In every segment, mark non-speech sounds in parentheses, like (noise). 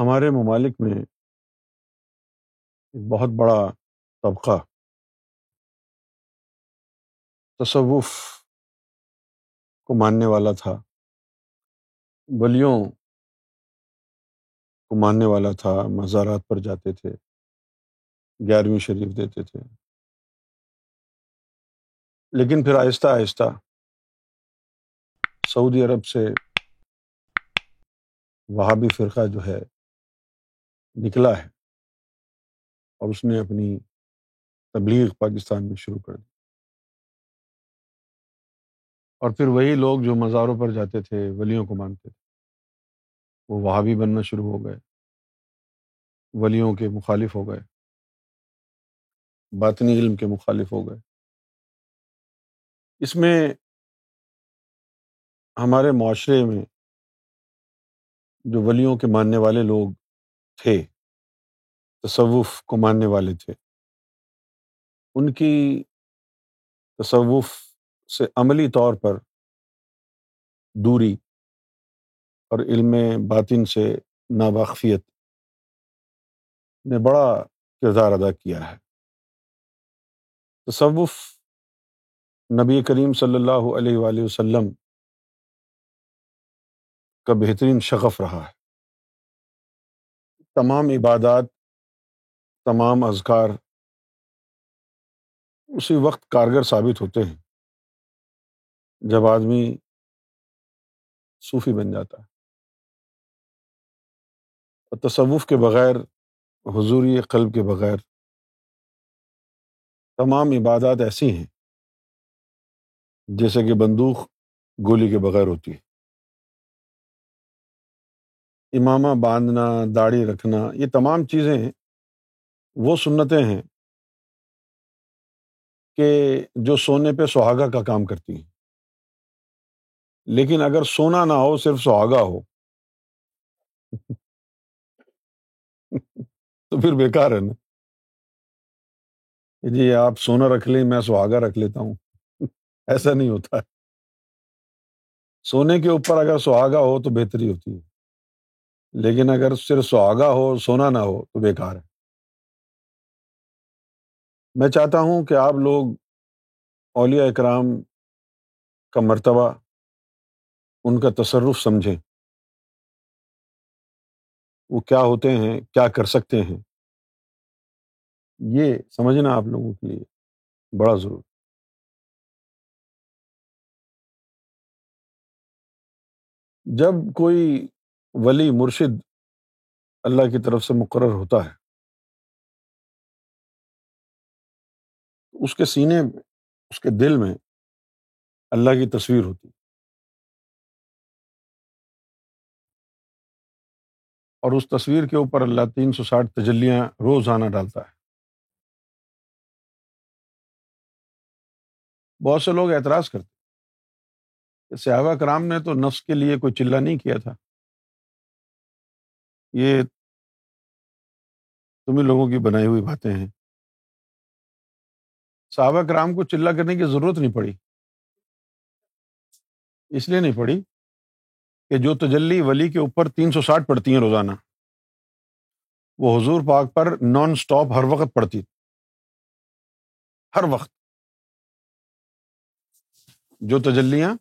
ہمارے ممالک میں ایک بہت بڑا طبقہ تصوف کو ماننے والا تھا بلیوں کو ماننے والا تھا مزارات پر جاتے تھے گیارہویں شریف دیتے تھے لیکن پھر آہستہ آہستہ سعودی عرب سے وہابی فرقہ جو ہے نکلا ہے اور اس نے اپنی تبلیغ پاکستان میں شروع کر دی اور پھر وہی لوگ جو مزاروں پر جاتے تھے ولیوں کو مانتے تھے وہ وہاں بھی بننا شروع ہو گئے ولیوں کے مخالف ہو گئے باطنی علم کے مخالف ہو گئے اس میں ہمارے معاشرے میں جو ولیوں کے ماننے والے لوگ تھے تصوف کو ماننے والے تھے ان کی تصوف سے عملی طور پر دوری اور علم باطن سے ناواقفیت نے بڑا کردار ادا کیا ہے تصوف نبی کریم صلی اللہ علیہ وآلہ وسلم کا بہترین شغف رہا ہے تمام عبادات تمام اذکار اسی وقت کارگر ثابت ہوتے ہیں جب آدمی صوفی بن جاتا ہے اور تصوف کے بغیر حضوری قلب کے بغیر تمام عبادات ایسی ہیں جیسے کہ بندوق گولی کے بغیر ہوتی ہے امامہ باندھنا داڑھی رکھنا یہ تمام چیزیں وہ سنتیں ہیں کہ جو سونے پہ سہاگا کا کام کرتی ہیں لیکن اگر سونا نہ ہو صرف سہاگا ہو (laughs) تو پھر بیکار ہے نا جی آپ سونا رکھ لیں میں سہاگا رکھ لیتا ہوں (laughs) ایسا نہیں ہوتا ہے سونے کے اوپر اگر سہاگا ہو تو بہتری ہوتی ہے لیکن اگر صرف سہاگا ہو سونا نہ ہو تو بیکار ہے میں چاہتا ہوں کہ آپ لوگ اولیا اکرام کا مرتبہ ان کا تصرف سمجھیں وہ کیا ہوتے ہیں کیا کر سکتے ہیں یہ سمجھنا آپ لوگوں کے لیے بڑا ضرور جب کوئی ولی مرشد اللہ کی طرف سے مقرر ہوتا ہے اس کے سینے میں اس کے دل میں اللہ کی تصویر ہوتی اور اس تصویر کے اوپر اللہ تین سو ساٹھ تجلیاں روزانہ ڈالتا ہے بہت سے لوگ اعتراض کرتے سیاوہ کرام نے تو نفس کے لیے کوئی چلہ نہیں کیا تھا یہ تم ہی لوگوں کی بنائی ہوئی باتیں ہیں صحابہ کرام کو چلا کرنے کی ضرورت نہیں پڑی اس لیے نہیں پڑی کہ جو تجلی ولی کے اوپر تین سو ساٹھ پڑتی ہیں روزانہ وہ حضور پاک پر نان اسٹاپ ہر وقت پڑتی ہر وقت جو تجلیاں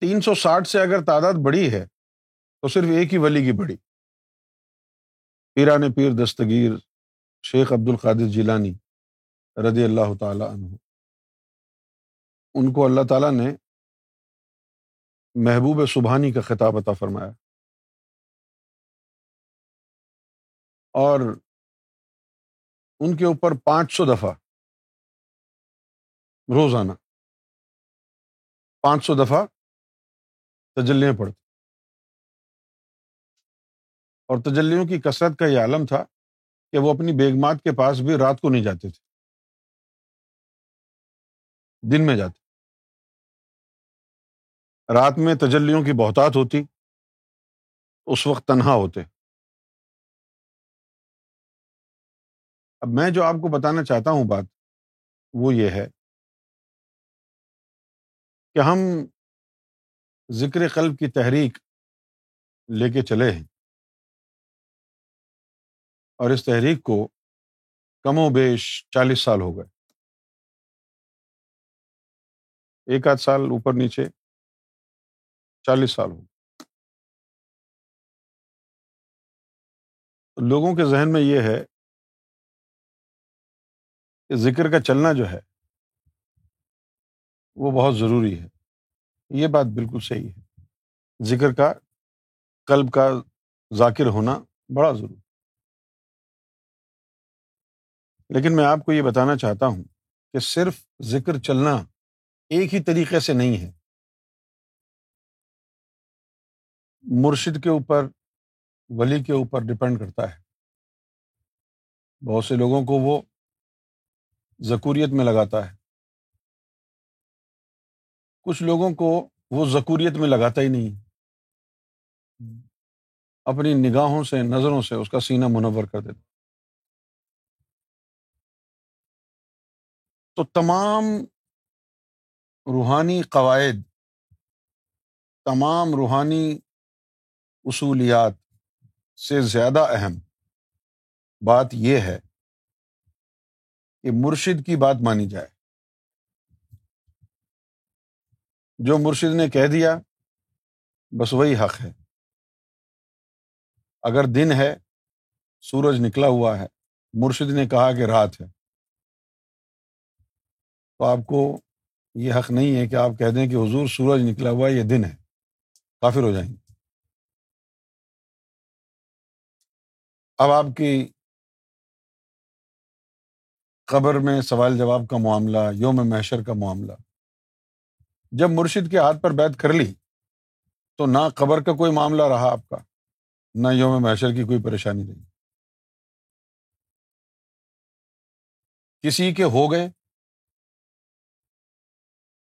تین سو ساٹھ سے اگر تعداد بڑی ہے تو صرف ایک ہی ولی کی بڑی پیران پیر دستگیر شیخ عبد القادر جیلانی رضی اللہ تعالیٰ ان کو اللہ تعالیٰ نے محبوب سبحانی کا خطاب عطا فرمایا اور ان کے اوپر پانچ سو دفعہ روزانہ پانچ سو دفعہ تجلیاں پڑ اور تجلیوں کی کثرت کا یہ عالم تھا کہ وہ اپنی بیگمات کے پاس بھی رات کو نہیں جاتے تھے دن میں جاتے رات میں تجلیوں کی بہتات ہوتی اس وقت تنہا ہوتے اب میں جو آپ کو بتانا چاہتا ہوں بات وہ یہ ہے کہ ہم ذکر قلب کی تحریک لے کے چلے ہیں اور اس تحریک کو کم و بیش چالیس سال ہو گئے ایک آدھ سال اوپر نیچے چالیس سال ہو لوگوں کے ذہن میں یہ ہے کہ ذکر کا چلنا جو ہے وہ بہت ضروری ہے یہ بات بالکل صحیح ہے ذکر کا قلب کا ذاکر ہونا بڑا ضروری لیکن میں آپ کو یہ بتانا چاہتا ہوں کہ صرف ذکر چلنا ایک ہی طریقے سے نہیں ہے مرشد کے اوپر ولی کے اوپر ڈپینڈ کرتا ہے بہت سے لوگوں کو وہ ذکوریت میں لگاتا ہے کچھ لوگوں کو وہ ذکوریت میں لگاتا ہی نہیں اپنی نگاہوں سے نظروں سے اس کا سینہ منور کر دیتا تو تمام روحانی قواعد تمام روحانی اصولیات سے زیادہ اہم بات یہ ہے کہ مرشد کی بات مانی جائے جو مرشد نے کہہ دیا بس وہی حق ہے اگر دن ہے سورج نکلا ہوا ہے مرشد نے کہا کہ رات ہے تو آپ کو یہ حق نہیں ہے کہ آپ کہہ دیں کہ حضور سورج نکلا ہوا یہ دن ہے کافر ہو جائیں گے اب آپ کی قبر میں سوال جواب کا معاملہ یوم محشر کا معاملہ جب مرشد کے ہاتھ پر بیت کر لی تو نہ قبر کا کوئی معاملہ رہا آپ کا نہ یوم محشر کی کوئی پریشانی رہی کسی کے ہو گئے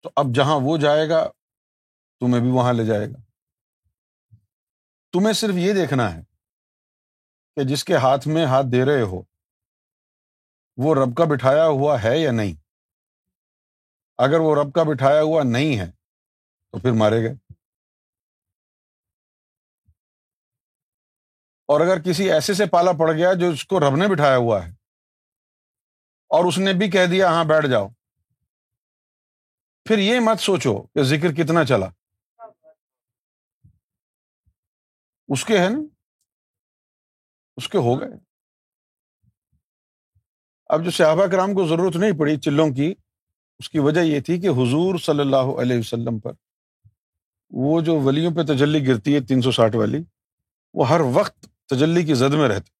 تو اب جہاں وہ جائے گا تمہیں بھی وہاں لے جائے گا تمہیں صرف یہ دیکھنا ہے کہ جس کے ہاتھ میں ہاتھ دے رہے ہو وہ رب کا بٹھایا ہوا ہے یا نہیں اگر وہ رب کا بٹھایا ہوا نہیں ہے تو پھر مارے گئے اور اگر کسی ایسے سے پالا پڑ گیا جو اس کو رب نے بٹھایا ہوا ہے اور اس نے بھی کہہ دیا ہاں بیٹھ جاؤ پھر یہ مت سوچو کہ ذکر کتنا چلا اس کے ہے نا اس کے ہو گئے اب جو صحابہ کرام کو ضرورت نہیں پڑی چلوں کی اس کی وجہ یہ تھی کہ حضور صلی اللہ علیہ وسلم پر وہ جو ولیوں پہ تجلی گرتی ہے تین سو ساٹھ والی وہ ہر وقت تجلی کی زد میں رہتے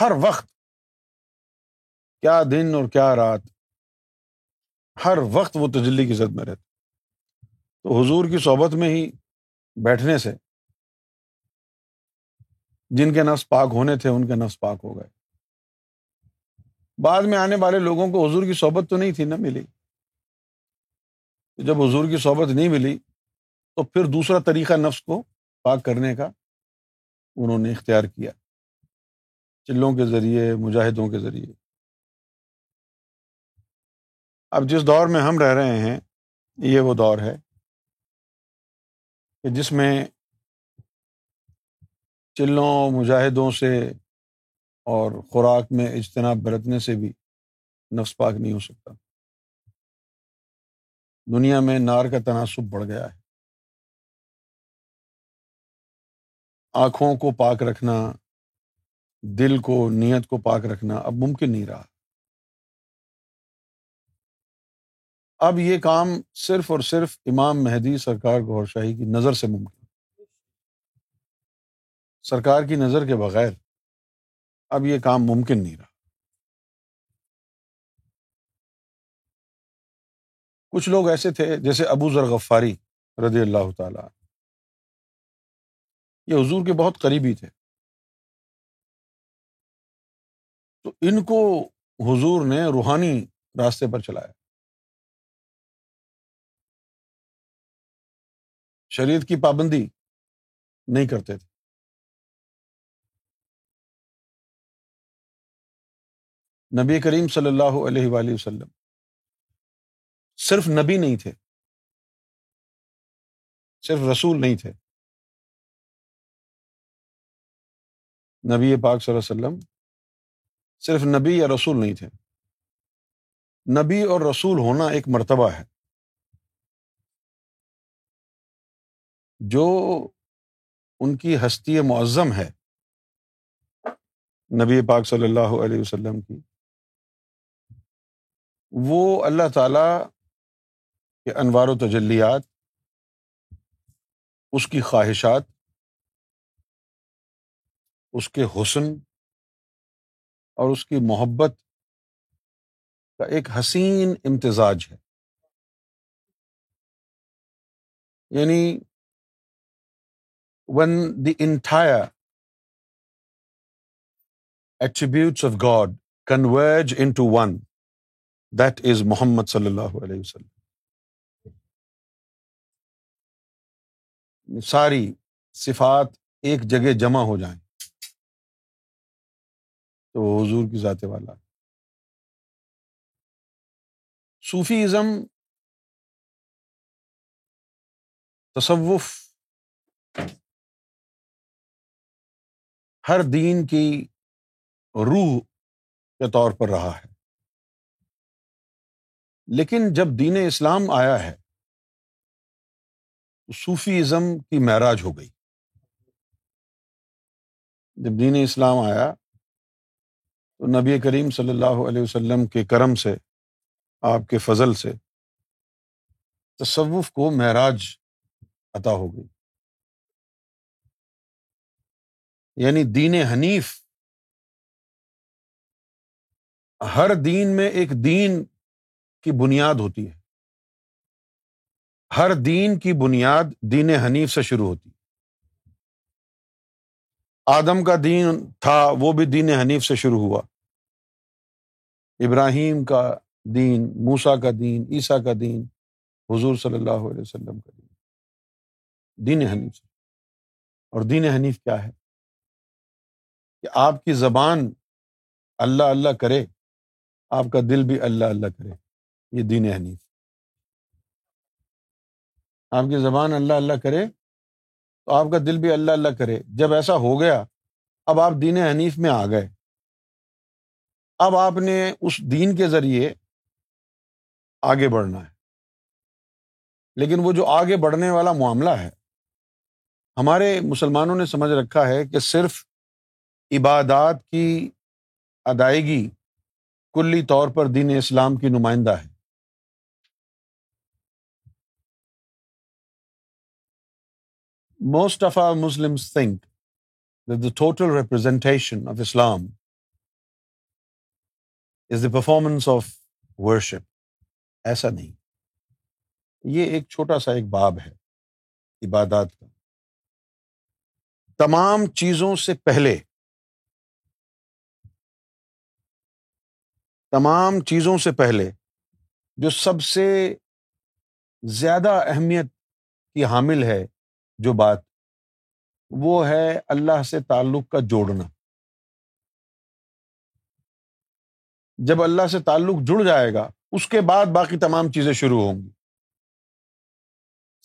ہر وقت کیا دن اور کیا رات ہر وقت وہ تجلی کی زد میں رہتے تو حضور کی صحبت میں ہی بیٹھنے سے جن کے نفس پاک ہونے تھے ان کے نفس پاک ہو گئے بعد میں آنے والے لوگوں کو حضور کی صحبت تو نہیں تھی نہ ملی جب حضور کی صحبت نہیں ملی تو پھر دوسرا طریقہ نفس کو پاک کرنے کا انہوں نے اختیار کیا چلوں کے ذریعے مجاہدوں کے ذریعے اب جس دور میں ہم رہ رہے ہیں یہ وہ دور ہے کہ جس میں چلوں مجاہدوں سے اور خوراک میں اجتناب برتنے سے بھی نفس پاک نہیں ہو سکتا دنیا میں نار کا تناسب بڑھ گیا ہے آنکھوں کو پاک رکھنا دل کو نیت کو پاک رکھنا اب ممکن نہیں رہا اب یہ کام صرف اور صرف امام مہدی سرکار گور شاہی کی نظر سے ممکن سرکار کی نظر کے بغیر اب یہ کام ممکن نہیں رہا کچھ لوگ ایسے تھے جیسے ابو ذر غفاری رضی اللہ تعالی یہ حضور کے بہت قریبی تھے تو ان کو حضور نے روحانی راستے پر چلایا شریعت کی پابندی نہیں کرتے تھے نبی کریم صلی اللہ علیہ وسلم صرف نبی نہیں تھے صرف رسول نہیں تھے نبی پاک صلی اللہ وسلم صرف نبی یا رسول نہیں تھے نبی اور رسول ہونا ایک مرتبہ ہے جو ان کی ہستی معظم ہے نبی پاک صلی اللہ علیہ وسلم کی وہ اللہ تعالی انوار و تجلیات اس کی خواہشات اس کے حسن اور اس کی محبت کا ایک حسین امتزاج ہے یعنی one the انٹھایا attributes of God converge into one that is Muhammad صلی اللہ علیہ وسلم ساری صفات ایک جگہ جمع ہو جائیں تو وہ حضور کی ذات والا صوفی ازم تصوف ہر دین کی روح کے طور پر رہا ہے لیکن جب دین اسلام آیا ہے صوفی ازم کی معراج ہو گئی جب دین اسلام آیا تو نبی کریم صلی اللہ علیہ وسلم کے کرم سے آپ کے فضل سے تصوف کو معراج عطا ہو گئی یعنی دین حنیف ہر دین میں ایک دین کی بنیاد ہوتی ہے ہر دین کی بنیاد دین حنیف سے شروع ہوتی آدم کا دین تھا وہ بھی دین حنیف سے شروع ہوا ابراہیم کا دین موسا کا دین عیسیٰ کا دین حضور صلی اللہ علیہ وسلم کا دین دین حنیف سے اور دین حنیف کیا ہے کہ آپ کی زبان اللہ اللہ کرے آپ کا دل بھی اللہ اللہ کرے یہ دین حنیف آپ کی زبان اللہ اللہ کرے تو آپ کا دل بھی اللہ اللہ کرے جب ایسا ہو گیا اب آپ دین حنیف میں آ گئے اب آپ نے اس دین کے ذریعے آگے بڑھنا ہے لیکن وہ جو آگے بڑھنے والا معاملہ ہے ہمارے مسلمانوں نے سمجھ رکھا ہے کہ صرف عبادات کی ادائیگی کلی طور پر دین اسلام کی نمائندہ ہے most of our Muslim think the total representation of Islam is the performance of worship ایسا نہیں یہ ایک چھوٹا سا ایک باب ہے عبادات کا تمام چیزوں سے پہلے تمام چیزوں سے پہلے جو سب سے زیادہ اہمیت کی حامل ہے جو بات وہ ہے اللہ سے تعلق کا جوڑنا جب اللہ سے تعلق جڑ جائے گا اس کے بعد باقی تمام چیزیں شروع ہوں گی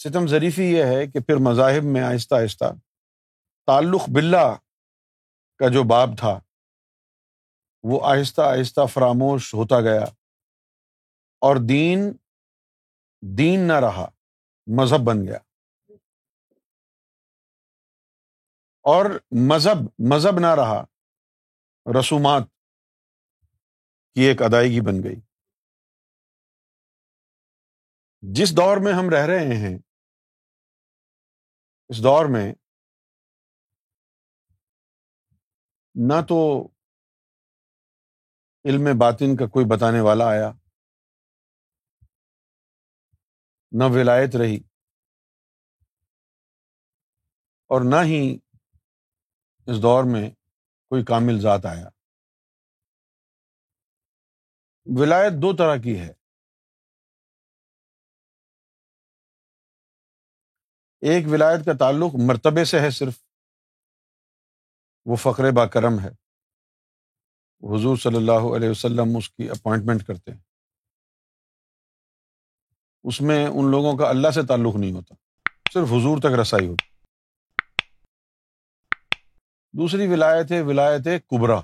ستم ظریفی یہ ہے کہ پھر مذاہب میں آہستہ آہستہ تعلق بلا کا جو باب تھا وہ آہستہ آہستہ فراموش ہوتا گیا اور دین دین نہ رہا مذہب بن گیا اور مذہب مذہب نہ رہا رسومات کی ایک ادائیگی بن گئی جس دور میں ہم رہ رہے ہیں اس دور میں نہ تو علم باطن کا کوئی بتانے والا آیا نہ ولایت رہی اور نہ ہی اس دور میں کوئی کامل ذات آیا ولایت دو طرح کی ہے ایک ولایت کا تعلق مرتبے سے ہے صرف وہ فخر با کرم ہے حضور صلی اللہ علیہ وسلم اس کی اپوائنٹمنٹ کرتے ہیں اس میں ان لوگوں کا اللہ سے تعلق نہیں ہوتا صرف حضور تک رسائی ہوتی دوسری ولایت ہے ولایت کبرا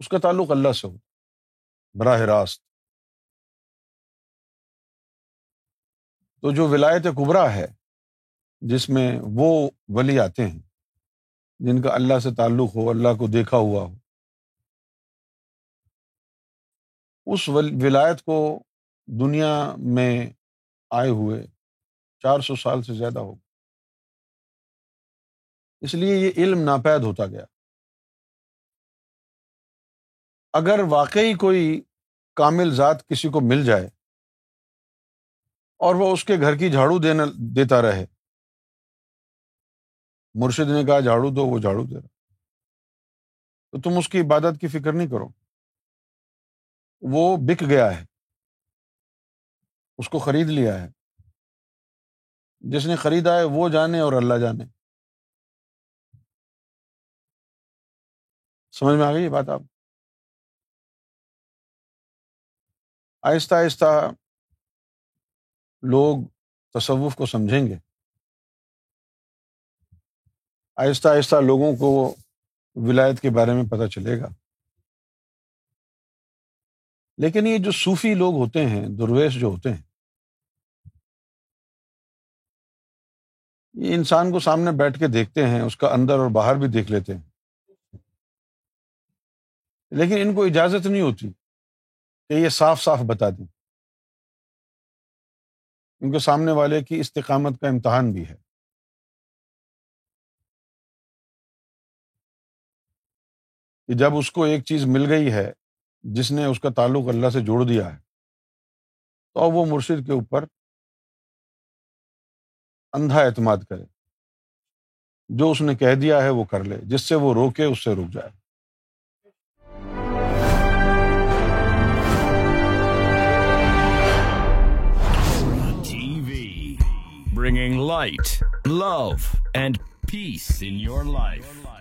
اس کا تعلق اللہ سے ہو براہ راست تو جو ولایت کبرا ہے جس میں وہ ولی آتے ہیں جن کا اللہ سے تعلق ہو اللہ کو دیکھا ہوا ہو اس ولایت کو دنیا میں آئے ہوئے چار سو سال سے زیادہ ہوگا اس لیے یہ علم ناپید ہوتا گیا اگر واقعی کوئی کامل ذات کسی کو مل جائے اور وہ اس کے گھر کی جھاڑو دینا دیتا رہے مرشد نے کہا جھاڑو دو وہ جھاڑو دے رہا تو تم اس کی عبادت کی فکر نہیں کرو وہ بک گیا ہے اس کو خرید لیا ہے جس نے خریدا ہے وہ جانے اور اللہ جانے سمجھ میں آ گئی یہ بات آپ آہستہ آہستہ لوگ تصوف کو سمجھیں گے آہستہ آہستہ لوگوں کو ولایت کے بارے میں پتہ چلے گا لیکن یہ جو صوفی لوگ ہوتے ہیں درویش جو ہوتے ہیں یہ انسان کو سامنے بیٹھ کے دیکھتے ہیں اس کا اندر اور باہر بھی دیکھ لیتے ہیں لیکن ان کو اجازت نہیں ہوتی کہ یہ صاف صاف بتا دیں ان کے سامنے والے کی استقامت کا امتحان بھی ہے کہ جب اس کو ایک چیز مل گئی ہے جس نے اس کا تعلق اللہ سے جوڑ دیا ہے تو وہ مرشد کے اوپر اندھا اعتماد کرے جو اس نے کہہ دیا ہے وہ کر لے جس سے وہ روکے اس سے رک جائے bringing light, love, and peace in your life.